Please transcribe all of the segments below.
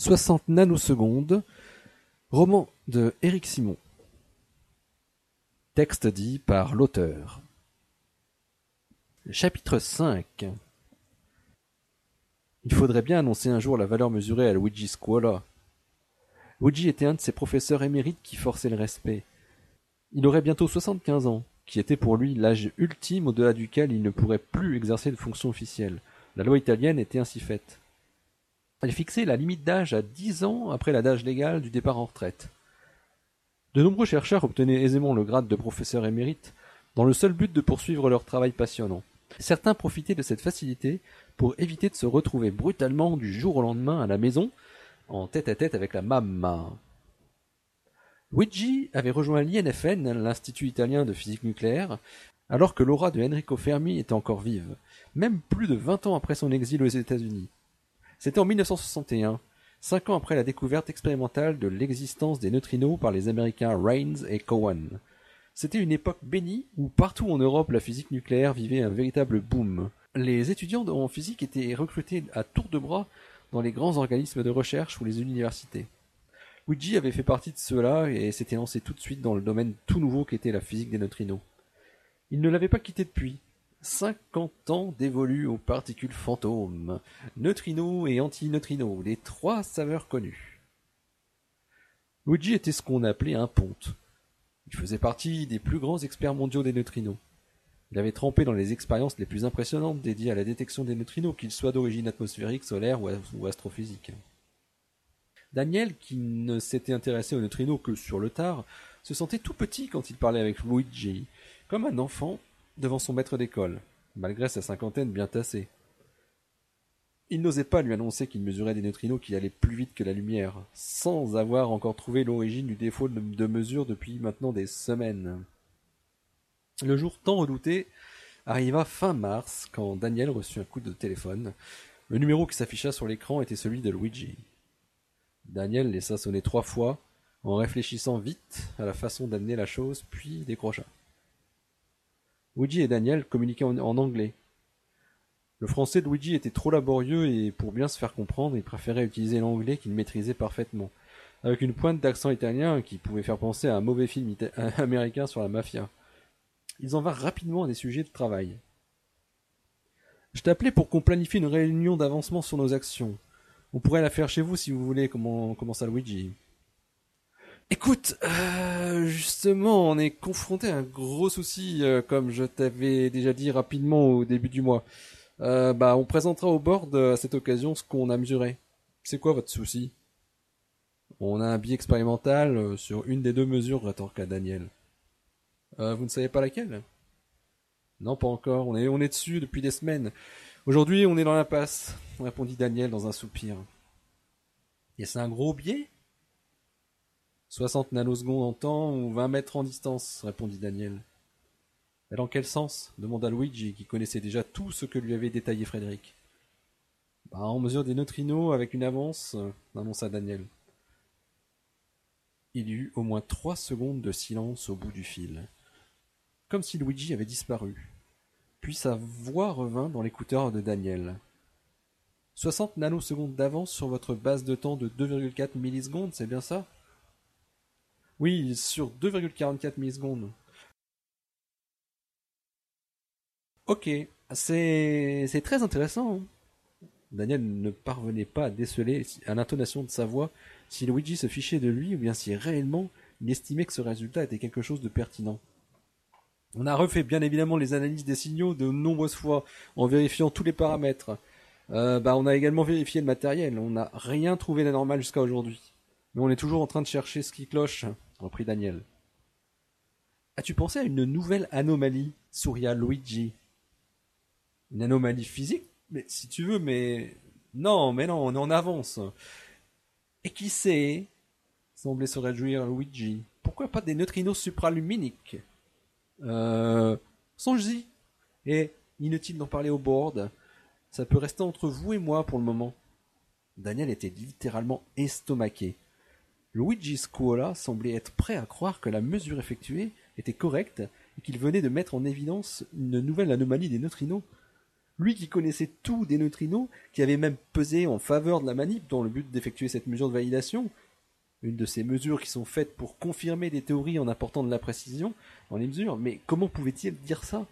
60 nanosecondes, roman de Éric Simon. Texte dit par l'auteur. Chapitre 5 Il faudrait bien annoncer un jour la valeur mesurée à Luigi Scuola. Luigi était un de ces professeurs émérites qui forçaient le respect. Il aurait bientôt soixante-quinze ans, qui était pour lui l'âge ultime au-delà duquel il ne pourrait plus exercer de fonction officielle. La loi italienne était ainsi faite. Elle fixait la limite d'âge à dix ans après l'âge légal du départ en retraite. De nombreux chercheurs obtenaient aisément le grade de professeur émérite dans le seul but de poursuivre leur travail passionnant. Certains profitaient de cette facilité pour éviter de se retrouver brutalement du jour au lendemain à la maison en tête à tête avec la mamma. Luigi avait rejoint l'INFN, l'Institut italien de physique nucléaire, alors que l'aura de Enrico Fermi était encore vive, même plus de vingt ans après son exil aux États-Unis. C'était en 1961, cinq ans après la découverte expérimentale de l'existence des neutrinos par les Américains Raines et Cowan. C'était une époque bénie où partout en Europe la physique nucléaire vivait un véritable boom. Les étudiants en physique étaient recrutés à tour de bras dans les grands organismes de recherche ou les universités. Luigi avait fait partie de ceux-là et s'était lancé tout de suite dans le domaine tout nouveau qu'était la physique des neutrinos. Il ne l'avait pas quitté depuis, Cinquante ans dévolus aux particules fantômes, neutrinos et antineutrinos, les trois saveurs connues. Luigi était ce qu'on appelait un ponte. Il faisait partie des plus grands experts mondiaux des neutrinos. Il avait trempé dans les expériences les plus impressionnantes dédiées à la détection des neutrinos, qu'ils soient d'origine atmosphérique, solaire ou astrophysique. Daniel, qui ne s'était intéressé aux neutrinos que sur le tard, se sentait tout petit quand il parlait avec Luigi, comme un enfant devant son maître d'école, malgré sa cinquantaine bien tassée. Il n'osait pas lui annoncer qu'il mesurait des neutrinos qui allaient plus vite que la lumière, sans avoir encore trouvé l'origine du défaut de mesure depuis maintenant des semaines. Le jour tant redouté arriva fin mars quand Daniel reçut un coup de téléphone. Le numéro qui s'afficha sur l'écran était celui de Luigi. Daniel laissa sonner trois fois, en réfléchissant vite à la façon d'amener la chose, puis décrocha. Luigi et Daniel communiquaient en, anglais. Le français de Luigi était trop laborieux et pour bien se faire comprendre, il préférait utiliser l'anglais qu'il maîtrisait parfaitement, avec une pointe d'accent italien qui pouvait faire penser à un mauvais film américain sur la mafia. Ils en vinrent rapidement à des sujets de travail. Je t'appelais pour qu'on planifie une réunion d'avancement sur nos actions. On pourrait la faire chez vous si vous voulez, comment, comment ça Luigi? Écoute, euh, justement, on est confronté à un gros souci, euh, comme je t'avais déjà dit rapidement au début du mois. Euh, bah, on présentera au board à cette occasion ce qu'on a mesuré. C'est quoi votre souci? On a un biais expérimental sur une des deux mesures, rétorqua Daniel. vous ne savez pas laquelle? Non, pas encore. On est, on est dessus depuis des semaines. Aujourd'hui, on est dans l'impasse, répondit Daniel dans un soupir. Et c'est un gros biais? 60 nanosecondes en temps ou 20 mètres en distance, répondit Daniel. Et dans quel sens? demanda Luigi, qui connaissait déjà tout ce que lui avait détaillé Frédéric. Bah, on mesure des neutrinos avec une avance, annonça Daniel. Il y eut au moins trois secondes de silence au bout du fil, comme si Luigi avait disparu. Puis sa voix revint dans l'écouteur de Daniel. Soixante nanosecondes d'avance sur votre base de temps de 2,4 millisecondes, c'est bien ça? Oui, sur 2,44 millisecondes. Ok, c'est très intéressant. Hein. Daniel ne parvenait pas à déceler à l'intonation de sa voix si Luigi se fichait de lui ou bien si réellement il estimait que ce résultat était quelque chose de pertinent. On a refait bien évidemment les analyses des signaux de nombreuses fois en vérifiant tous les paramètres. Euh, bah, on a également vérifié le matériel. On n'a rien trouvé d'anormal jusqu'à aujourd'hui. Mais on est toujours en train de chercher ce qui cloche reprit Daniel. As-tu pensé à une nouvelle anomalie souria Luigi? Une anomalie physique? Mais si tu veux, mais. Non, mais non, on en avance. Et qui sait semblait se réjouir Luigi. Pourquoi pas des neutrinos supraluminiques? Euh. Songe-y. Et inutile d'en parler au board. Ça peut rester entre vous et moi pour le moment. Daniel était littéralement estomaqué. Luigi Scuola semblait être prêt à croire que la mesure effectuée était correcte et qu'il venait de mettre en évidence une nouvelle anomalie des neutrinos. Lui qui connaissait tout des neutrinos, qui avait même pesé en faveur de la manip dans le but d'effectuer cette mesure de validation, une de ces mesures qui sont faites pour confirmer des théories en apportant de la précision dans les mesures, mais comment pouvait-il dire ça?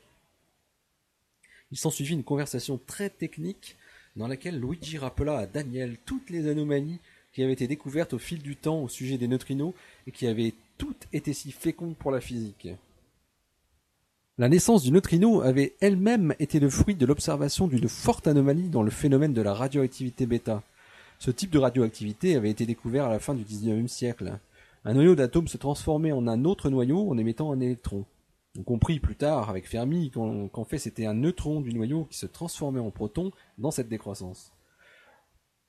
Il s'ensuivit une conversation très technique dans laquelle Luigi rappela à Daniel toutes les anomalies qui avaient été découvertes au fil du temps au sujet des neutrinos et qui avaient toutes été si fécondes pour la physique. La naissance du neutrino avait elle-même été le fruit de l'observation d'une forte anomalie dans le phénomène de la radioactivité bêta. Ce type de radioactivité avait été découvert à la fin du XIXe siècle. Un noyau d'atome se transformait en un autre noyau en émettant un électron. On comprit plus tard avec Fermi qu'en fait c'était un neutron du noyau qui se transformait en proton dans cette décroissance.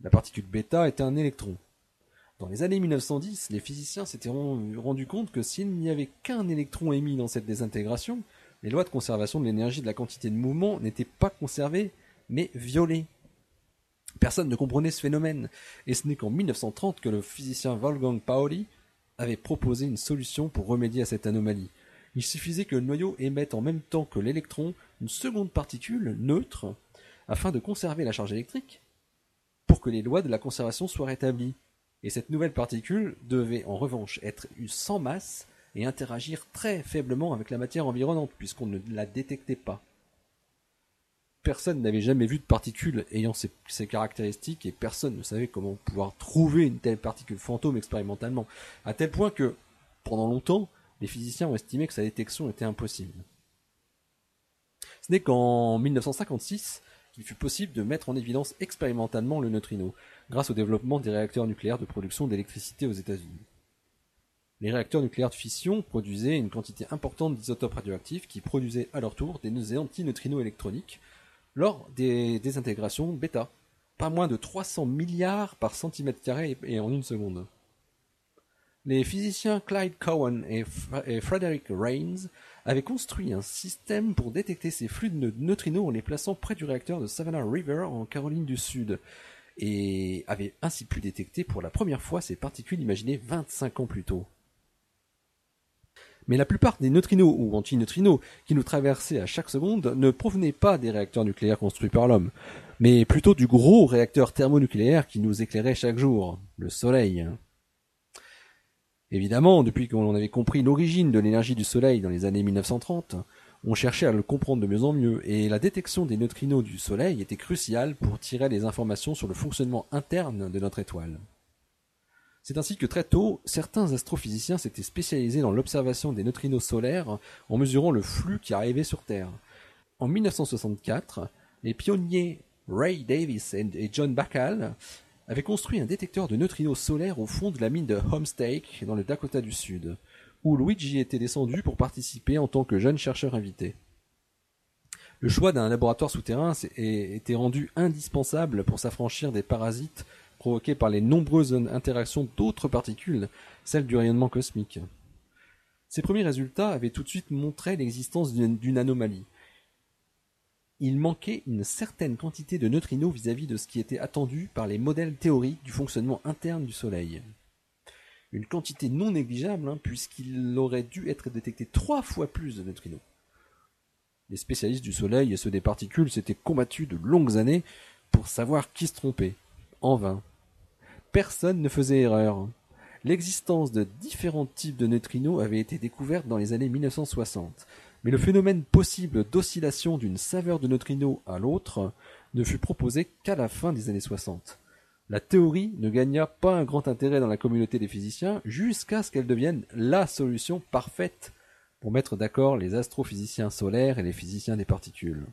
La particule bêta était un électron. Dans les années 1910, les physiciens s'étaient rendus compte que s'il n'y avait qu'un électron émis dans cette désintégration, les lois de conservation de l'énergie de la quantité de mouvement n'étaient pas conservées, mais violées. Personne ne comprenait ce phénomène, et ce n'est qu'en 1930 que le physicien Wolfgang Pauli avait proposé une solution pour remédier à cette anomalie. Il suffisait que le noyau émette en même temps que l'électron une seconde particule neutre afin de conserver la charge électrique pour que les lois de la conservation soient rétablies. Et cette nouvelle particule devait en revanche être sans masse et interagir très faiblement avec la matière environnante puisqu'on ne la détectait pas. Personne n'avait jamais vu de particule ayant ces, caractéristiques et personne ne savait comment pouvoir trouver une telle particule fantôme expérimentalement, à tel point que, pendant longtemps, les physiciens ont estimé que sa détection était impossible. Ce n'est qu'en 1956 qu'il fut possible de mettre en évidence expérimentalement le neutrino, grâce au développement des réacteurs nucléaires de production d'électricité aux États-Unis. Les réacteurs nucléaires de fission produisaient une quantité importante d'isotopes radioactifs qui produisaient à leur tour des antineutrinos électroniques lors des désintégrations bêta. Pas moins de 300 milliards par centimètre carré et en une seconde. Les physiciens Clyde Cowan et, Frederick Rains avaient construit un système pour détecter ces flux de neutrinos en les plaçant près du réacteur de Savannah River en Caroline du Sud, et avaient ainsi pu détecter pour la première fois ces particules imaginées 25 ans plus tôt. Mais la plupart des neutrinos ou antineutrinos qui nous traversaient à chaque seconde ne provenaient pas des réacteurs nucléaires construits par l'homme, mais plutôt du gros réacteur thermonucléaire qui nous éclairait chaque jour, le Soleil. Évidemment, depuis qu'on avait compris l'origine de l'énergie du Soleil dans les années 1930, on cherchait à le comprendre de mieux en mieux, et la détection des neutrinos du Soleil était cruciale pour tirer des informations sur le fonctionnement interne de notre étoile. C'est ainsi que très tôt, certains astrophysiciens s'étaient spécialisés dans l'observation des neutrinos solaires en mesurant le flux qui arrivait sur Terre. En 1964, les pionniers Ray Davis et John Bacall avaient construit un détecteur de neutrinos solaires au fond de la mine de Homestake dans le Dakota du Sud, où Luigi était descendu pour participer en tant que jeune chercheur invité. Le choix d'un laboratoire souterrain était rendu indispensable pour s'affranchir des parasites provoquées par les nombreuses interactions d'autres particules, celles du rayonnement cosmique. Ces premiers résultats avaient tout de suite montré l'existence d'une anomalie. Il manquait une certaine quantité de neutrinos vis-à-vis de ce qui était attendu par les modèles théoriques du fonctionnement interne du Soleil. Une quantité non négligeable, hein, puisqu'il aurait dû être détecté trois fois plus de neutrinos. Les spécialistes du Soleil et ceux des particules s'étaient combattus de longues années pour savoir qui se trompait. En vain personne ne faisait erreur. L'existence de différents types de neutrinos avait été découverte dans les années 1960, mais le phénomène possible d'oscillation d'une saveur de neutrino à l'autre ne fut proposé qu'à la fin des années 60. La théorie ne gagna pas un grand intérêt dans la communauté des physiciens jusqu'à ce qu'elle devienne la solution parfaite pour mettre d'accord les astrophysiciens solaires et les physiciens des particules.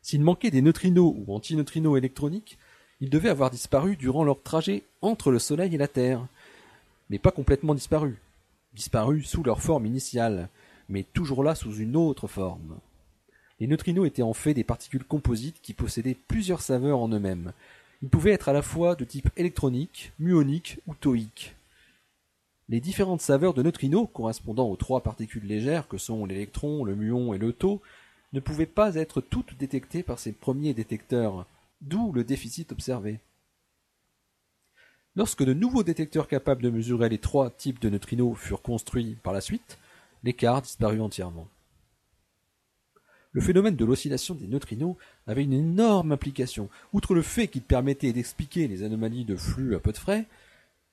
S'il manquait des neutrinos ou antineutrinos électroniques, ils devaient avoir disparu durant leur trajet entre le Soleil et la Terre. Mais pas complètement disparus. Disparus sous leur forme initiale, mais toujours là sous une autre forme. Les neutrinos étaient en fait des particules composites qui possédaient plusieurs saveurs en eux-mêmes. Ils pouvaient être à la fois de type électronique, muonique ou tauique. Les différentes saveurs de neutrinos, correspondant aux trois particules légères que sont l'électron, le muon et le tau, ne pouvaient pas être toutes détectées par ces premiers détecteurs, d'où le déficit observé. Lorsque de nouveaux détecteurs capables de mesurer les trois types de neutrinos furent construits par la suite, l'écart disparut entièrement. Le phénomène de l'oscillation des neutrinos avait une énorme implication. Outre le fait qu'il permettait d'expliquer les anomalies de flux à peu de frais,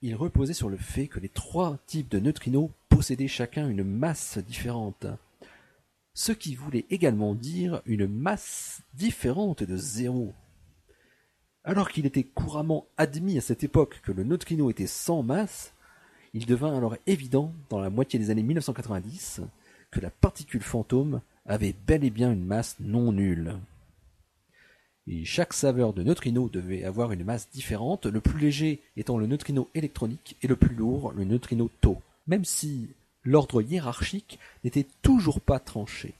il reposait sur le fait que les trois types de neutrinos possédaient chacun une masse différente. Ce qui voulait également dire une masse différente de zéro. Alors qu'il était couramment admis à cette époque que le neutrino était sans masse, il devint alors évident, dans la moitié des années 1990, que la particule fantôme avait bel et bien une masse non nulle. Et chaque saveur de neutrino devait avoir une masse différente, le plus léger étant le neutrino électronique et le plus lourd le neutrino tau, même si l'ordre hiérarchique n'était toujours pas tranché.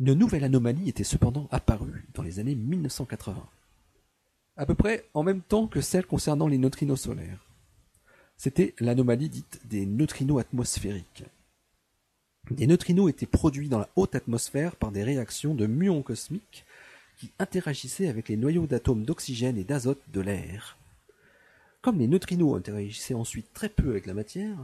Une nouvelle anomalie était cependant apparue dans les années 1980, à peu près en même temps que celle concernant les neutrinos solaires. C'était l'anomalie dite des neutrinos atmosphériques. Des neutrinos étaient produits dans la haute atmosphère par des réactions de muons cosmiques qui interagissaient avec les noyaux d'atomes d'oxygène et d'azote de l'air. Comme les neutrinos interagissaient ensuite très peu avec la matière,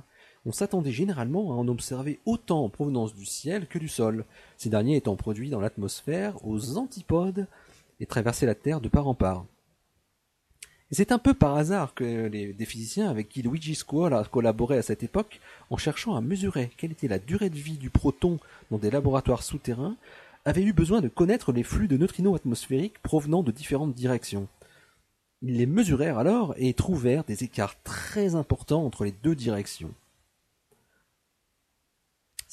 on s'attendait généralement à en observer autant en provenance du ciel que du sol, ces derniers étant produits dans l'atmosphère aux antipodes et traversaient la Terre de part en part. c'est un peu par hasard que les, des physiciens avec qui Luigi Squall a collaboré à cette époque, en cherchant à mesurer quelle était la durée de vie du proton dans des laboratoires souterrains, avaient eu besoin de connaître les flux de neutrinos atmosphériques provenant de différentes directions. Ils les mesurèrent alors et trouvèrent des écarts très importants entre les deux directions.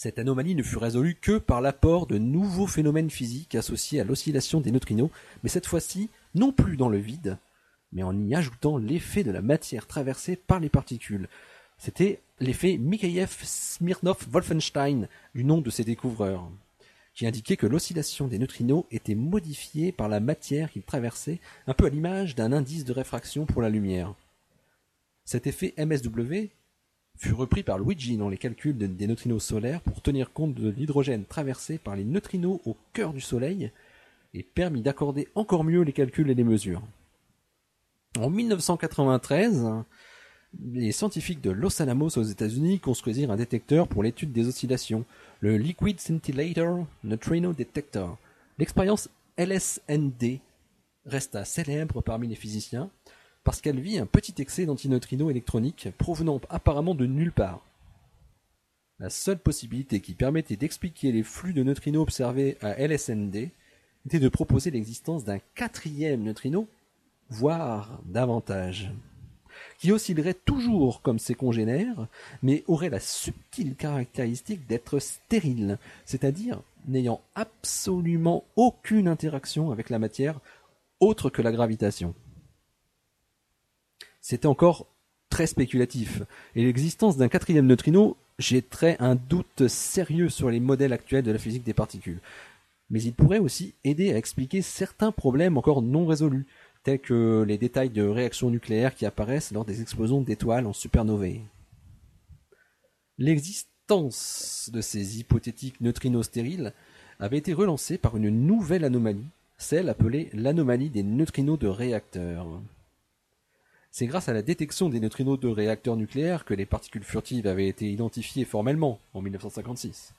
Cette anomalie ne fut résolue que par l'apport de nouveaux phénomènes physiques associés à l'oscillation des neutrinos, mais cette fois-ci non plus dans le vide, mais en y ajoutant l'effet de la matière traversée par les particules. C'était l'effet Mikhaïev-Smirnov-Wolfenstein, du nom de ses découvreurs, qui indiquait que l'oscillation des neutrinos était modifiée par la matière qu'ils traversaient, un peu à l'image d'un indice de réfraction pour la lumière. Cet effet MSW fut repris par Luigi dans les calculs des neutrinos solaires pour tenir compte de l'hydrogène traversé par les neutrinos au cœur du Soleil et permis d'accorder encore mieux les calculs et les mesures. En 1993, les scientifiques de Los Alamos aux États-Unis construisirent un détecteur pour l'étude des oscillations, le Liquid Scintillator Neutrino Detector. L'expérience LSND resta célèbre parmi les physiciens parce qu'elle vit un petit excès d'antineutrinos électroniques provenant apparemment de nulle part. La seule possibilité qui permettait d'expliquer les flux de neutrinos observés à LSND était de proposer l'existence d'un quatrième neutrino, voire davantage, qui oscillerait toujours comme ses congénères, mais aurait la subtile caractéristique d'être stérile, c'est-à-dire n'ayant absolument aucune interaction avec la matière autre que la gravitation c'était encore très spéculatif. Et l'existence d'un quatrième neutrino jetterait un doute sérieux sur les modèles actuels de la physique des particules. Mais il pourrait aussi aider à expliquer certains problèmes encore non résolus, tels que les détails de réactions nucléaires qui apparaissent lors des explosions d'étoiles en supernovae. L'existence de ces hypothétiques neutrinos stériles avait été relancée par une nouvelle anomalie, celle appelée l'anomalie des neutrinos de réacteurs. C'est grâce à la détection des neutrinos de réacteurs nucléaires que les particules furtives avaient été identifiées formellement en 1956.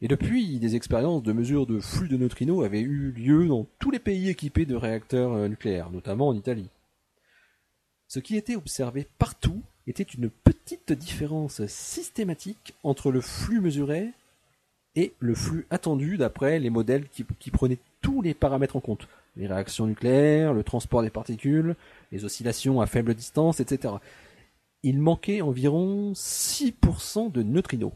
Et depuis, des expériences de mesure de flux de neutrinos avaient eu lieu dans tous les pays équipés de réacteurs euh, nucléaires, notamment en Italie. Ce qui était observé partout était une petite différence systématique entre le flux mesuré et le flux attendu d'après les modèles qui, qui prenaient tous les paramètres en compte. Les réactions nucléaires, le transport des particules, les oscillations à faible distance, etc. Il manquait environ 6% de neutrinos.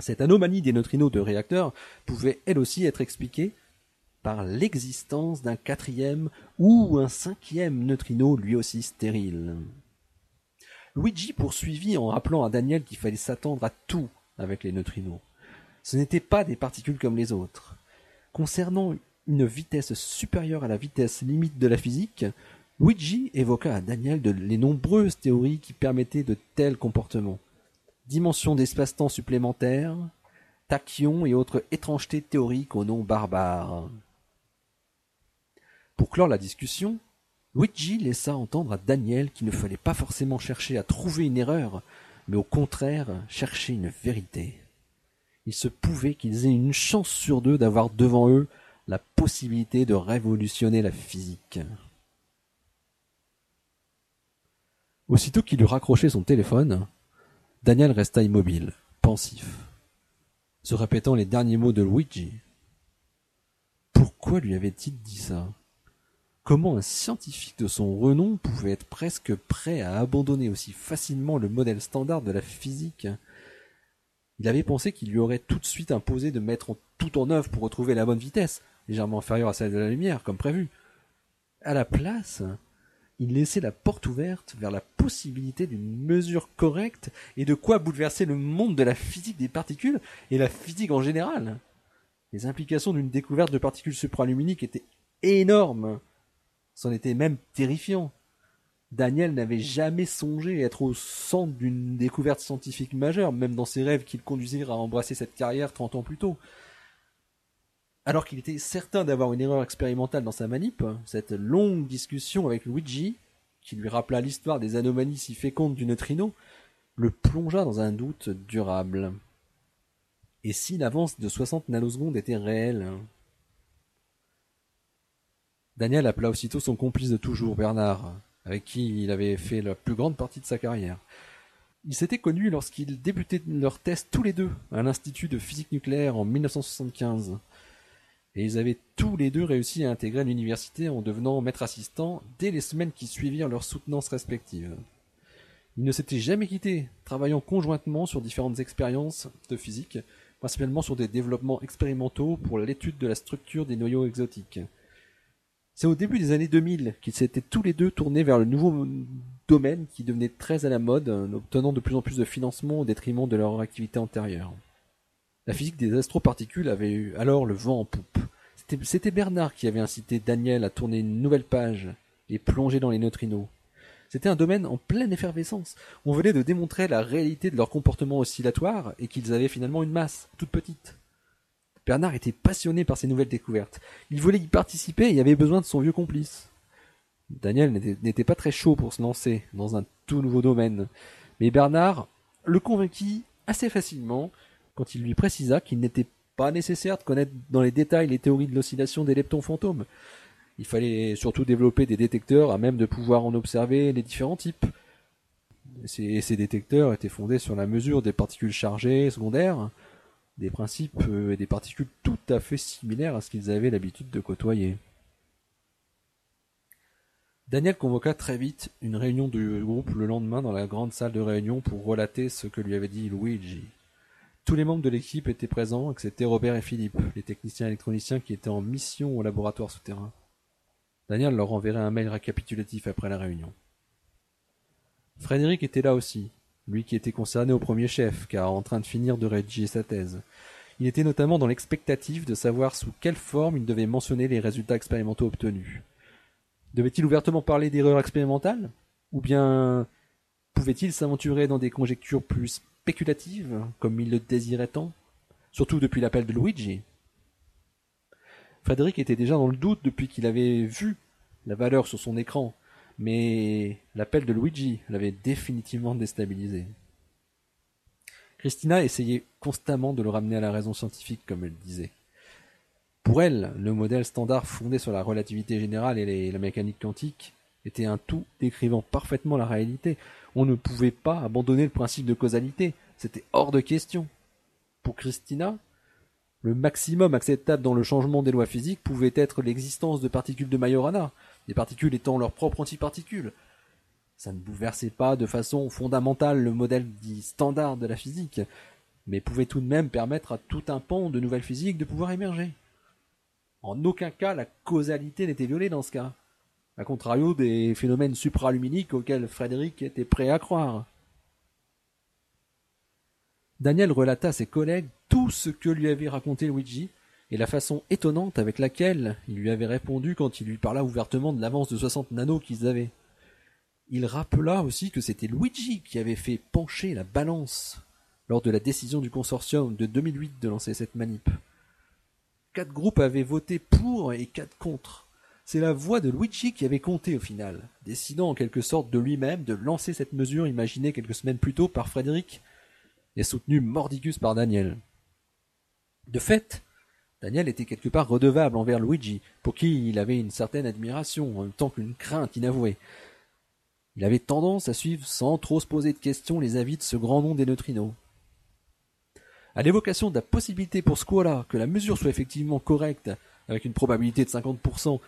Cette anomalie des neutrinos de réacteurs pouvait elle aussi être expliquée par l'existence d'un quatrième ou un cinquième neutrino lui aussi stérile. Luigi poursuivit en rappelant à Daniel qu'il fallait s'attendre à tout avec les neutrinos. Ce n'étaient pas des particules comme les autres. Concernant une vitesse supérieure à la vitesse limite de la physique, Luigi évoqua à Daniel les nombreuses théories qui permettaient de tels comportements. Dimension d'espace-temps supplémentaires, tachyons et autres étrangetés théoriques au nom barbare. Pour clore la discussion, Luigi laissa entendre à Daniel qu'il ne fallait pas forcément chercher à trouver une erreur, mais au contraire chercher une vérité. Il se pouvait qu'ils aient une chance sur deux d'avoir devant eux la possibilité de révolutionner la physique. Aussitôt qu'il eut raccroché son téléphone, Daniel resta immobile, pensif, se répétant les derniers mots de Luigi. Pourquoi lui avait-il dit ça? Comment un scientifique de son renom pouvait être presque prêt à abandonner aussi facilement le modèle standard de la physique? Il avait pensé qu'il lui aurait tout de suite imposé de mettre tout en œuvre pour retrouver la bonne vitesse, légèrement inférieure à celle de la lumière, comme prévu. À la place, il laissait la porte ouverte vers la possibilité d'une mesure correcte et de quoi bouleverser le monde de la physique des particules et la physique en général. Les implications d'une découverte de particules supraluminiques étaient énormes. C'en était même terrifiant. Daniel n'avait jamais songé être au centre d'une découverte scientifique majeure, même dans ses rêves qui le conduisirent à embrasser cette carrière trente ans plus tôt. Alors qu'il était certain d'avoir une erreur expérimentale dans sa manip, cette longue discussion avec Luigi, qui lui rappela l'histoire des anomalies si fécondes du neutrino, le plongea dans un doute durable. Et si l'avance de 60 nanosecondes était réelle? Daniel appela aussitôt son complice de toujours, Bernard, avec qui il avait fait la plus grande partie de sa carrière. Ils s'étaient connus lorsqu'ils débutaient leurs tests tous les deux à l'Institut de physique nucléaire en 1975. Et ils avaient tous les deux réussi à intégrer l'université en devenant maître assistant dès les semaines qui suivirent leur soutenance respective. Ils ne s'étaient jamais quittés, travaillant conjointement sur différentes expériences de physique, principalement sur des développements expérimentaux pour l'étude de la structure des noyaux exotiques. C'est au début des années 2000 qu'ils s'étaient tous les deux tournés vers le nouveau domaine qui devenait très à la mode, obtenant de plus en plus de financement au détriment de leur activité antérieure. La physique des astroparticules avait eu alors le vent en poupe. C'était Bernard qui avait incité Daniel à tourner une nouvelle page et plonger dans les neutrinos. C'était un domaine en pleine effervescence. On venait de démontrer la réalité de leur comportement oscillatoire et qu'ils avaient finalement une masse, toute petite. Bernard était passionné par ces nouvelles découvertes. Il voulait y participer et avait besoin de son vieux complice. Daniel n'était pas très chaud pour se lancer dans un tout nouveau domaine. Mais Bernard le convainquit assez facilement quand il lui précisa qu'il n'était pas nécessaire de connaître dans les détails les théories de l'oscillation des leptons fantômes. Il fallait surtout développer des détecteurs à même de pouvoir en observer les différents types. Ces, ces détecteurs étaient fondés sur la mesure des particules chargées secondaires, des principes euh, et des particules tout à fait similaires à ce qu'ils avaient l'habitude de côtoyer. Daniel convoqua très vite une réunion du groupe le lendemain dans la grande salle de réunion pour relater ce que lui avait dit Luigi. Tous les membres de l'équipe étaient présents, excepté Robert et Philippe, les techniciens électroniciens qui étaient en mission au laboratoire souterrain. Daniel leur enverrait un mail récapitulatif après la réunion. Frédéric était là aussi, lui qui était concerné au premier chef, car en train de finir de rédiger sa thèse. Il était notamment dans l'expectative de savoir sous quelle forme il devait mentionner les résultats expérimentaux obtenus. Devait-il ouvertement parler d'erreurs expérimentales? Ou bien pouvait-il s'aventurer dans des conjectures plus spéculatives, comme il le désirait tant Surtout depuis l'appel de Luigi. Frédéric était déjà dans le doute depuis qu'il avait vu la valeur sur son écran, mais l'appel de Luigi l'avait définitivement déstabilisé. Christina essayait constamment de le ramener à la raison scientifique, comme elle disait. Pour elle, le modèle standard fondé sur la relativité générale et la mécanique quantique était un tout décrivant parfaitement la réalité. On ne pouvait pas abandonner le principe de causalité, c'était hors de question. Pour Christina, le maximum acceptable dans le changement des lois physiques pouvait être l'existence de particules de Majorana, des particules étant leurs propres antiparticules. Ça ne bouleversait pas de façon fondamentale le modèle dit standard de la physique, mais pouvait tout de même permettre à tout un pan de nouvelles physiques de pouvoir émerger. En aucun cas la causalité n'était violée dans ce cas, à contrario des phénomènes supraluminiques auxquels Frédéric était prêt à croire. Daniel relata à ses collègues tout ce que lui avait raconté Luigi, et la façon étonnante avec laquelle il lui avait répondu quand il lui parla ouvertement de l'avance de 60 nanos qu'ils avaient. Il rappela aussi que c'était Luigi qui avait fait pencher la balance lors de la décision du consortium de 2008 de lancer cette manip. Quatre groupes avaient voté pour et quatre contre. C'est la voix de Luigi qui avait compté au final, décidant en quelque sorte de lui-même de lancer cette mesure imaginée quelques semaines plus tôt par Frédéric et soutenue mordicus par Daniel. De fait, Daniel était quelque part redevable envers Luigi, pour qui il avait une certaine admiration, en même temps qu'une crainte inavouée. Il avait tendance à suivre sans trop se poser de questions les avis de ce grand nom des neutrinos. À l'évocation de la possibilité pour Squala que la mesure soit effectivement correcte, avec une probabilité de 50%,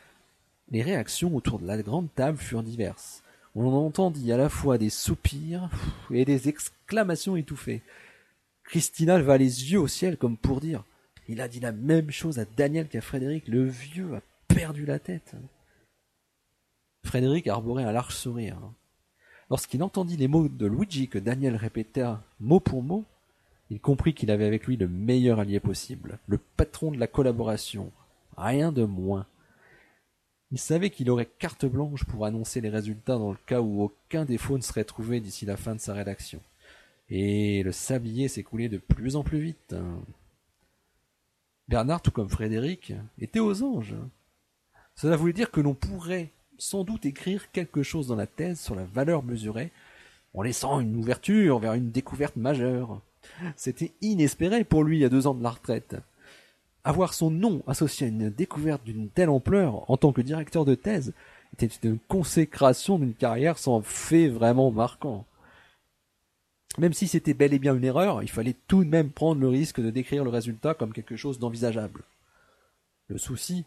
les réactions autour de la grande table furent diverses. On entendit à la fois des soupirs et des exclamations étouffées. Christina leva les yeux au ciel comme pour dire Il a dit la même chose à Daniel qu'à Frédéric, le vieux a perdu la tête. Frédéric arborait un large sourire. Lorsqu'il entendit les mots de Luigi que Daniel répéta mot pour mot, il comprit qu'il avait avec lui le meilleur allié possible, le patron de la collaboration, rien de moins. Il savait qu'il aurait carte blanche pour annoncer les résultats dans le cas où aucun défaut ne serait trouvé d'ici la fin de sa rédaction. Et le sablier s'écoulait de plus en plus vite. Bernard, tout comme Frédéric, était aux anges. Cela voulait dire que l'on pourrait sans doute écrire quelque chose dans la thèse sur la valeur mesurée, en laissant une ouverture vers une découverte majeure. C'était inespéré pour lui à deux ans de la retraite. Avoir son nom associé à une découverte d'une telle ampleur en tant que directeur de thèse était une consécration d'une carrière sans fait vraiment marquant. Même si c'était bel et bien une erreur, il fallait tout de même prendre le risque de décrire le résultat comme quelque chose d'envisageable. Le souci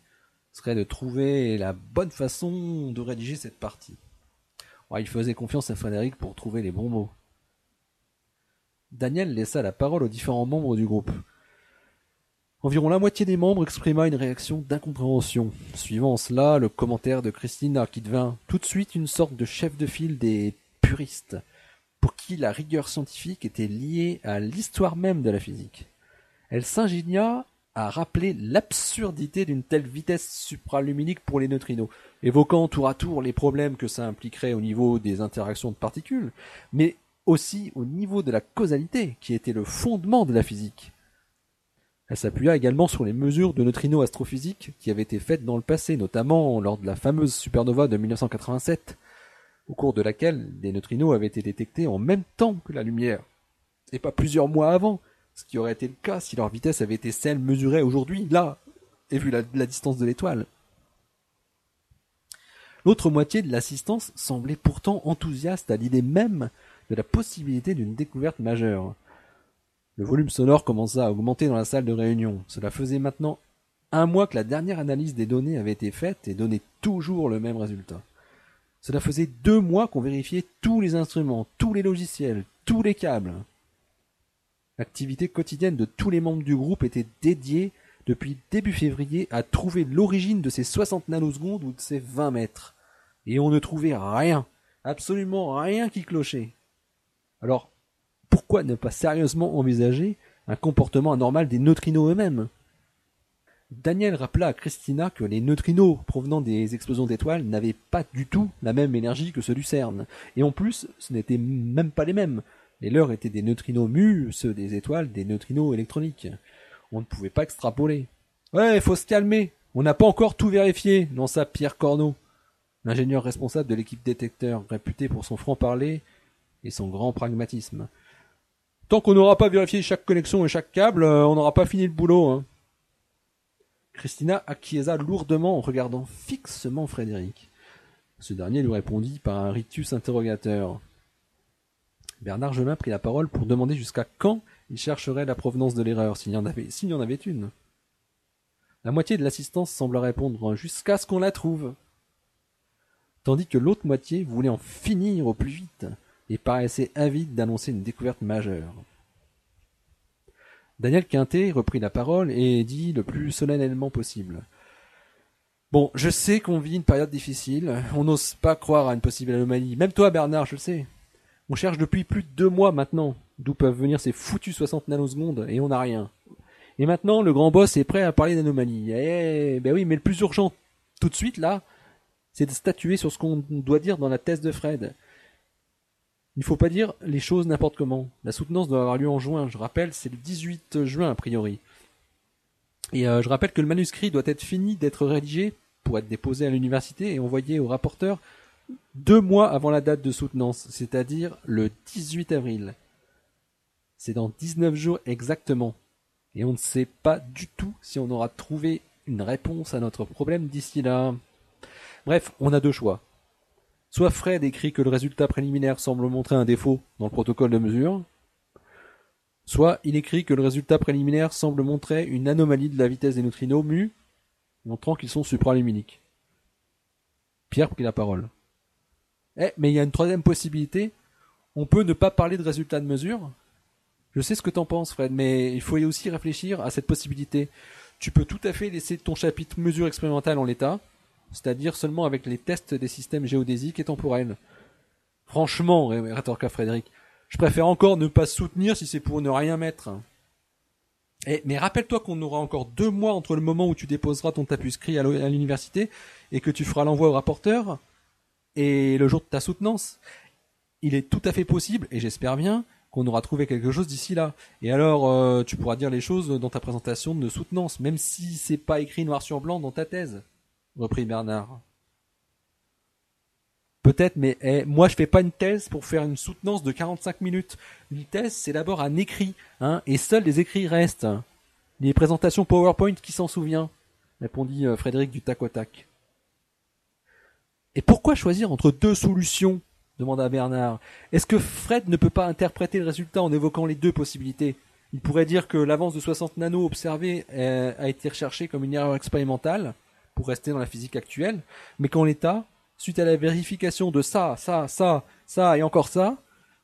serait de trouver la bonne façon de rédiger cette partie. il faisait confiance à Frédéric pour trouver les bons mots. Daniel laissa la parole aux différents membres du groupe. Environ la moitié des membres exprima une réaction d'incompréhension. Suivant cela, le commentaire de Christina, qui devint tout de suite une sorte de chef de file des puristes, pour qui la rigueur scientifique était liée à l'histoire même de la physique. Elle s'ingénia à rappeler l'absurdité d'une telle vitesse supraluminique pour les neutrinos, évoquant tour à tour les problèmes que ça impliquerait au niveau des interactions de particules, mais aussi au niveau de la causalité, qui était le fondement de la physique. Elle s'appuya également sur les mesures de neutrinos astrophysiques qui avaient été faites dans le passé, notamment lors de la fameuse supernova de 1987, au cours de laquelle des neutrinos avaient été détectés en même temps que la lumière, et pas plusieurs mois avant, ce qui aurait été le cas si leur vitesse avait été celle mesurée aujourd'hui, là, et vu la, la distance de l'étoile. L'autre moitié de l'assistance semblait pourtant enthousiaste à l'idée même de la possibilité d'une découverte majeure. Le volume sonore commença à augmenter dans la salle de réunion. Cela faisait maintenant un mois que la dernière analyse des données avait été faite et donnait toujours le même résultat. Cela faisait deux mois qu'on vérifiait tous les instruments, tous les logiciels, tous les câbles. L'activité quotidienne de tous les membres du groupe était dédiée depuis début février à trouver l'origine de ces 60 nanosecondes ou de ces 20 mètres. Et on ne trouvait rien, absolument rien qui clochait. Alors, pourquoi ne pas sérieusement envisager un comportement anormal des neutrinos eux-mêmes? Daniel rappela à Christina que les neutrinos provenant des explosions d'étoiles n'avaient pas du tout la même énergie que ceux du CERN. Et en plus, ce n'étaient même pas les mêmes. Les leurs étaient des neutrinos mu, ceux des étoiles des neutrinos électroniques. On ne pouvait pas extrapoler. Ouais, faut se calmer. On n'a pas encore tout vérifié, lança Pierre Corneau, l'ingénieur responsable de l'équipe détecteur, réputé pour son franc-parler et son grand pragmatisme. Tant qu'on n'aura pas vérifié chaque connexion et chaque câble, euh, on n'aura pas fini le boulot. Hein. Christina acquiesça lourdement en regardant fixement Frédéric. Ce dernier lui répondit par un ritus interrogateur. Bernard Gelin prit la parole pour demander jusqu'à quand il chercherait la provenance de l'erreur, s'il y y en avait une. La moitié de l'assistance sembla répondre jusqu'à ce qu'on la trouve. Tandis que l'autre moitié voulait en finir au plus vite et paraissait avide d'annoncer une découverte majeure. Daniel Quintet reprit la parole et dit le plus solennellement possible. Bon, je sais qu'on vit une période difficile, on n'ose pas croire à une possible anomalie. Même toi, Bernard, je le sais. On cherche depuis plus de deux mois maintenant d'où peuvent venir ces foutus 60 nanosecondes et on n'a rien. Et maintenant, le grand boss est prêt à parler d'anomalies. Eh, ben oui, mais le plus urgent tout de suite là, c'est de statuer sur ce qu'on doit dire dans la thèse de Fred. Il ne faut pas dire les choses n'importe comment. La soutenance doit avoir lieu en juin. Je rappelle, c'est le 18 juin a priori. Et euh, je rappelle que le manuscrit doit être fini d'être rédigé pour être déposé à l'université et envoyé au rapporteur deux mois avant la date de soutenance, c'est-à-dire le 18 avril. C'est dans 19 jours exactement. et on ne sait pas du tout si on aura trouvé une réponse à notre problème d'ici là. Bref, on a deux choix. Soit Fred écrit que le résultat préliminaire semble montrer un défaut dans le protocole de mesure, soit il écrit que le résultat préliminaire semble montrer une anomalie de la vitesse des neutrinos mu, montrant qu'ils sont supraluminiques. Pierre prit la parole. Eh, mais il y a une troisième possibilité. On peut ne pas parler de résultat de mesure. Je sais ce que t'en penses, Fred, mais il faut aussi réfléchir à cette possibilité. Tu peux tout à fait laisser ton chapitre mesure expérimentale en l'état, c'est-à-dire seulement avec les tests des systèmes géodésiques et temporels. Franchement, rétorqua Frédéric, je préfère encore ne pas soutenir si c'est pour ne rien mettre. Eh, mais rappelle-toi qu'on aura encore deux mois entre le moment où tu déposeras ton tapuscrit à l'université et que tu feras l'envoi au rapporteur et le jour de ta soutenance. Il est tout à fait possible, et j'espère bien, qu'on aura trouvé quelque chose d'ici là. Et alors, euh, tu pourras dire les choses dans ta présentation de soutenance, même si c'est pas écrit noir sur blanc dans ta thèse reprit Bernard. Peut-être, mais eh, moi je fais pas une thèse pour faire une soutenance de 45 minutes. Une thèse, c'est d'abord un écrit, hein, et seuls les écrits restent. Les présentations PowerPoint, qui s'en souvient? répondit euh, Frédéric du tac au tac. Et pourquoi choisir entre deux solutions? demanda Bernard. Est-ce que Fred ne peut pas interpréter le résultat en évoquant les deux possibilités? Il pourrait dire que l'avance de 60 nanos observée euh, a été recherchée comme une erreur expérimentale, pour rester dans la physique actuelle, mais qu'en l'état, suite à la vérification de ça, ça, ça, ça et encore ça,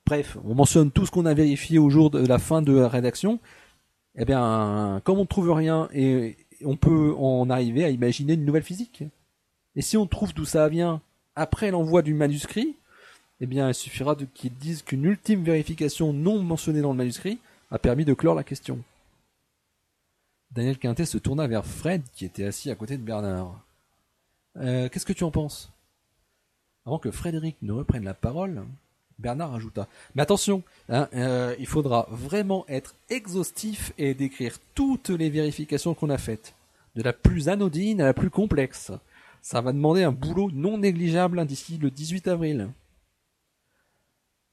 bref, on mentionne tout ce qu'on a vérifié au jour de la fin de la rédaction, eh bien, comme on ne trouve rien et on peut en arriver à imaginer une nouvelle physique. Et si on trouve d'où ça vient après l'envoi du manuscrit, eh bien, il suffira qu'ils disent qu'une ultime vérification non mentionnée dans le manuscrit a permis de clore la question. Daniel Quintet se tourna vers Fred qui était assis à côté de Bernard. Euh, qu'est-ce que tu en penses? Avant que Frédéric ne reprenne la parole, Bernard ajouta Mais attention, hein, euh, il faudra vraiment être exhaustif et décrire toutes les vérifications qu'on a faites, de la plus anodine à la plus complexe. Ça va demander un boulot non négligeable d'ici le 18 avril.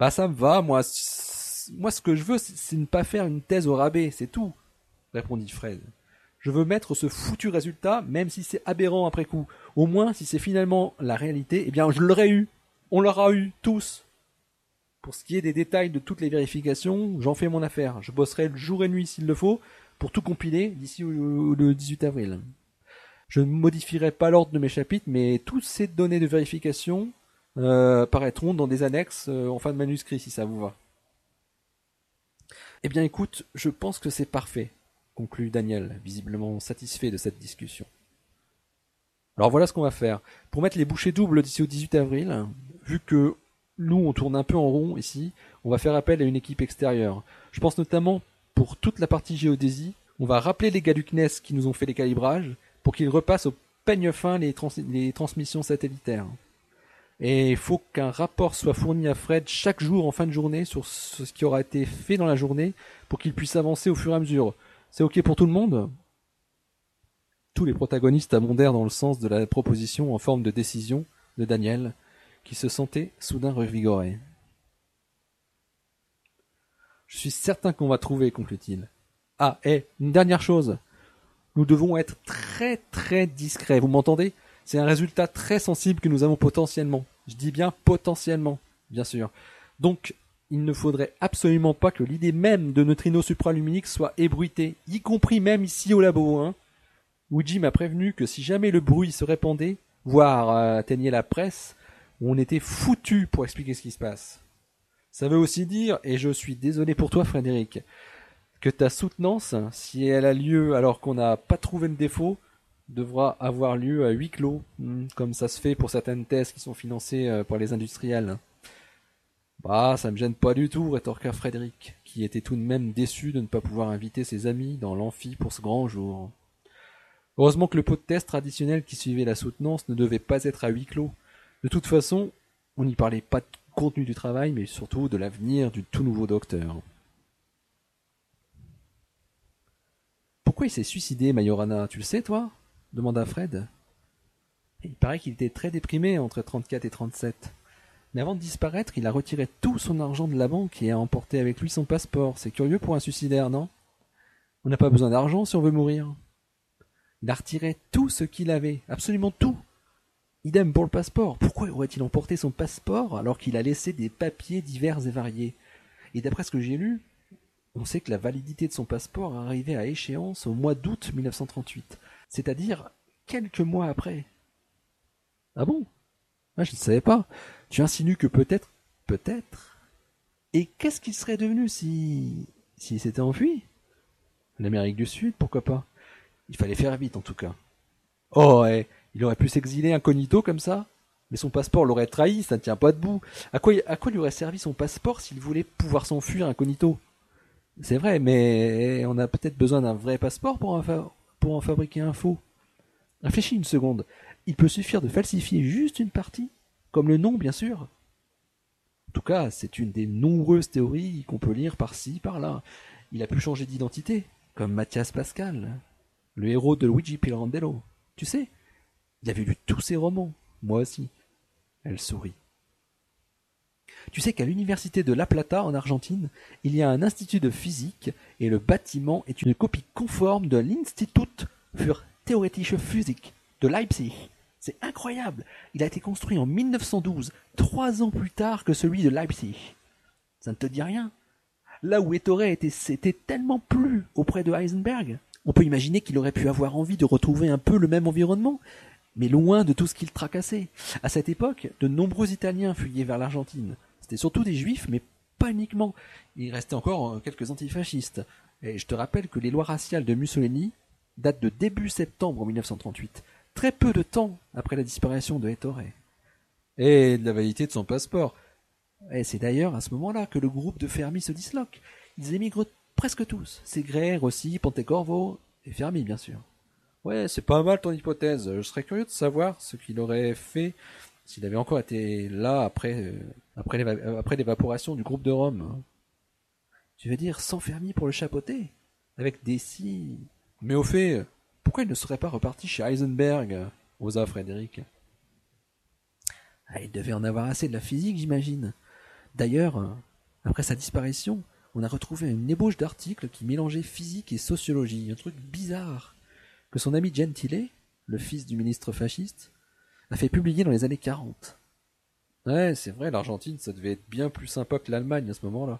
Bah ça me va, moi. Moi, ce que je veux, c'est ne pas faire une thèse au rabais, c'est tout répondit Fred. Je veux mettre ce foutu résultat, même si c'est aberrant après coup. Au moins, si c'est finalement la réalité, eh bien, je l'aurais eu. On l'aura eu, tous. Pour ce qui est des détails de toutes les vérifications, j'en fais mon affaire. Je bosserai jour et nuit s'il le faut, pour tout compiler d'ici le 18 avril. Je ne modifierai pas l'ordre de mes chapitres, mais toutes ces données de vérification euh, paraîtront dans des annexes euh, en fin de manuscrit, si ça vous va. Eh bien écoute, je pense que c'est parfait conclut Daniel, visiblement satisfait de cette discussion. Alors voilà ce qu'on va faire. Pour mettre les bouchées doubles d'ici au 18 avril, vu que nous on tourne un peu en rond ici, on va faire appel à une équipe extérieure. Je pense notamment pour toute la partie géodésie, on va rappeler les gars du qui nous ont fait les calibrages pour qu'ils repassent au peigne fin les transmissions satellitaires. Et il faut qu'un rapport soit fourni à Fred chaque jour en fin de journée sur ce qui aura été fait dans la journée pour qu'il puisse avancer au fur et à mesure. C'est ok pour tout le monde? Tous les protagonistes abondèrent dans le sens de la proposition en forme de décision de Daniel, qui se sentait soudain revigoré. Je suis certain qu'on va trouver, conclut-il. Ah, et une dernière chose. Nous devons être très très discrets, vous m'entendez? C'est un résultat très sensible que nous avons potentiellement. Je dis bien potentiellement, bien sûr. Donc, il ne faudrait absolument pas que l'idée même de neutrinos supraluminiques soit ébruitée, y compris même ici au labo. Hein. M'a prévenu que si jamais le bruit se répandait, voire euh, atteignait la presse, on était foutu pour expliquer ce qui se passe. Ça veut aussi dire, et je suis désolé pour toi Frédéric, que ta soutenance, si elle a lieu alors qu'on n'a pas trouvé de défaut, devra avoir lieu à huis clos, hmm, comme ça se fait pour certaines thèses qui sont financées euh, par les industriels. Bah, ça me gêne pas du tout, rétorqua Frédéric, qui était tout de même déçu de ne pas pouvoir inviter ses amis dans l'amphi pour ce grand jour. Heureusement que le pot de test traditionnel qui suivait la soutenance ne devait pas être à huis clos. De toute façon, on n'y parlait pas du contenu du travail, mais surtout de l'avenir du tout nouveau docteur. Pourquoi il s'est suicidé, Majorana? Tu le sais, toi? demanda Fred. Il paraît qu'il était très déprimé entre 34 et 37. Mais avant de disparaître, il a retiré tout son argent de la banque et a emporté avec lui son passeport. C'est curieux pour un suicidaire, non? On n'a pas besoin d'argent si on veut mourir. Il a retiré tout ce qu'il avait, absolument tout. Idem pour le passeport. Pourquoi aurait-il emporté son passeport alors qu'il a laissé des papiers divers et variés? Et d'après ce que j'ai lu, on sait que la validité de son passeport arrivait à échéance au mois d'août 1938, c'est-à-dire quelques mois après. Ah bon? Ah, Je ne savais pas. Tu insinues que peut-être, peut-être. Et qu'est-ce qu'il serait devenu si, s'il s'était enfui? L'Amérique du Sud, pourquoi pas? Il fallait faire vite en tout cas. Oh, ouais, il aurait pu s'exiler incognito comme ça mais son passeport l'aurait trahi, ça ne tient pas debout. À quoi, à quoi lui aurait servi son passeport s'il voulait pouvoir s'enfuir incognito? C'est vrai, mais on a peut-être besoin d'un vrai passeport pour en, pour en fabriquer un faux. Réfléchis une seconde. Il peut suffire de falsifier juste une partie, comme le nom bien sûr. En tout cas, c'est une des nombreuses théories qu'on peut lire par-ci, par-là. Il a pu changer d'identité, comme Mathias Pascal, le héros de Luigi Pirandello. Tu sais, il avait lu tous ses romans, moi aussi. Elle sourit. Tu sais qu'à l'université de La Plata, en Argentine, il y a un institut de physique et le bâtiment est une copie conforme de l'Institut für Theoretische Physik de Leipzig. C'est incroyable. Il a été construit en 1912, trois ans plus tard que celui de Leipzig. Ça ne te dit rien Là où Ettore était, c'était tellement plus auprès de Heisenberg. On peut imaginer qu'il aurait pu avoir envie de retrouver un peu le même environnement, mais loin de tout ce qu'il tracassait. À cette époque, de nombreux Italiens fuyaient vers l'Argentine. C'était surtout des juifs, mais pas uniquement. Il restait encore euh, quelques antifascistes. Et je te rappelle que les lois raciales de Mussolini datent de début septembre 1938, très peu de temps après la disparition de Ettore. Et de la validité de son passeport. Et c'est d'ailleurs à ce moment-là que le groupe de Fermi se disloque. Ils émigrent presque tous. Segre, Rossi, Pontecorvo et Fermi, bien sûr. Ouais, c'est pas mal ton hypothèse. Je serais curieux de savoir ce qu'il aurait fait s'il avait encore été là après, euh, euh, après l'évaporation du groupe de Rome. Tu veux dire sans Fermi pour le chapeauter? Avec des si... Mais au fait, pourquoi il ne serait pas reparti chez Heisenberg osa Frédéric? Ah, il devait en avoir assez de la physique, j'imagine. D'ailleurs, après sa disparition, on a retrouvé une ébauche d'articles qui mélangeaient physique et sociologie, un truc bizarre que son ami Gentile, le fils du ministre fasciste, a fait publier dans les années 40. Ouais, c'est vrai, l'Argentine, ça devait être bien plus sympa que l'Allemagne à ce moment-là.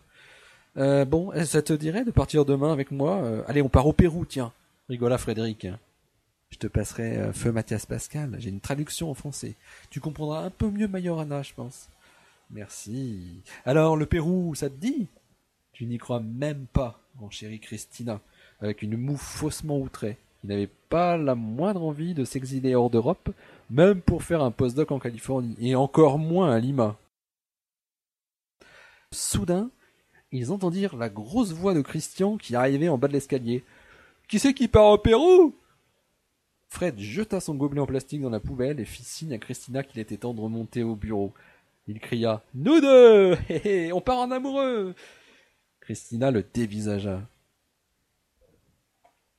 Euh, bon, ça te dirait de partir demain avec moi? Euh, Allez, on part au Pérou, tiens. Rigola Frédéric. Je te passerai euh, feu Mathias Pascal. J'ai une traduction en français. Tu comprendras un peu mieux Majorana, je pense. Merci. Alors, le Pérou, ça te dit? Tu n'y crois même pas, mon chéri Christina, avec une moue faussement outrée. Il n'avait pas la moindre envie de s'exiler hors d'Europe, même pour faire un postdoc en Californie, et encore moins à Lima. Soudain, ils entendirent la grosse voix de Christian qui arrivait en bas de l'escalier. Qui c'est qui part au Pérou? Fred jeta son gobelet en plastique dans la poubelle et fit signe à Christina qu'il était temps de remonter au bureau. Il cria Nous deux hé, On part en amoureux Christina le dévisagea.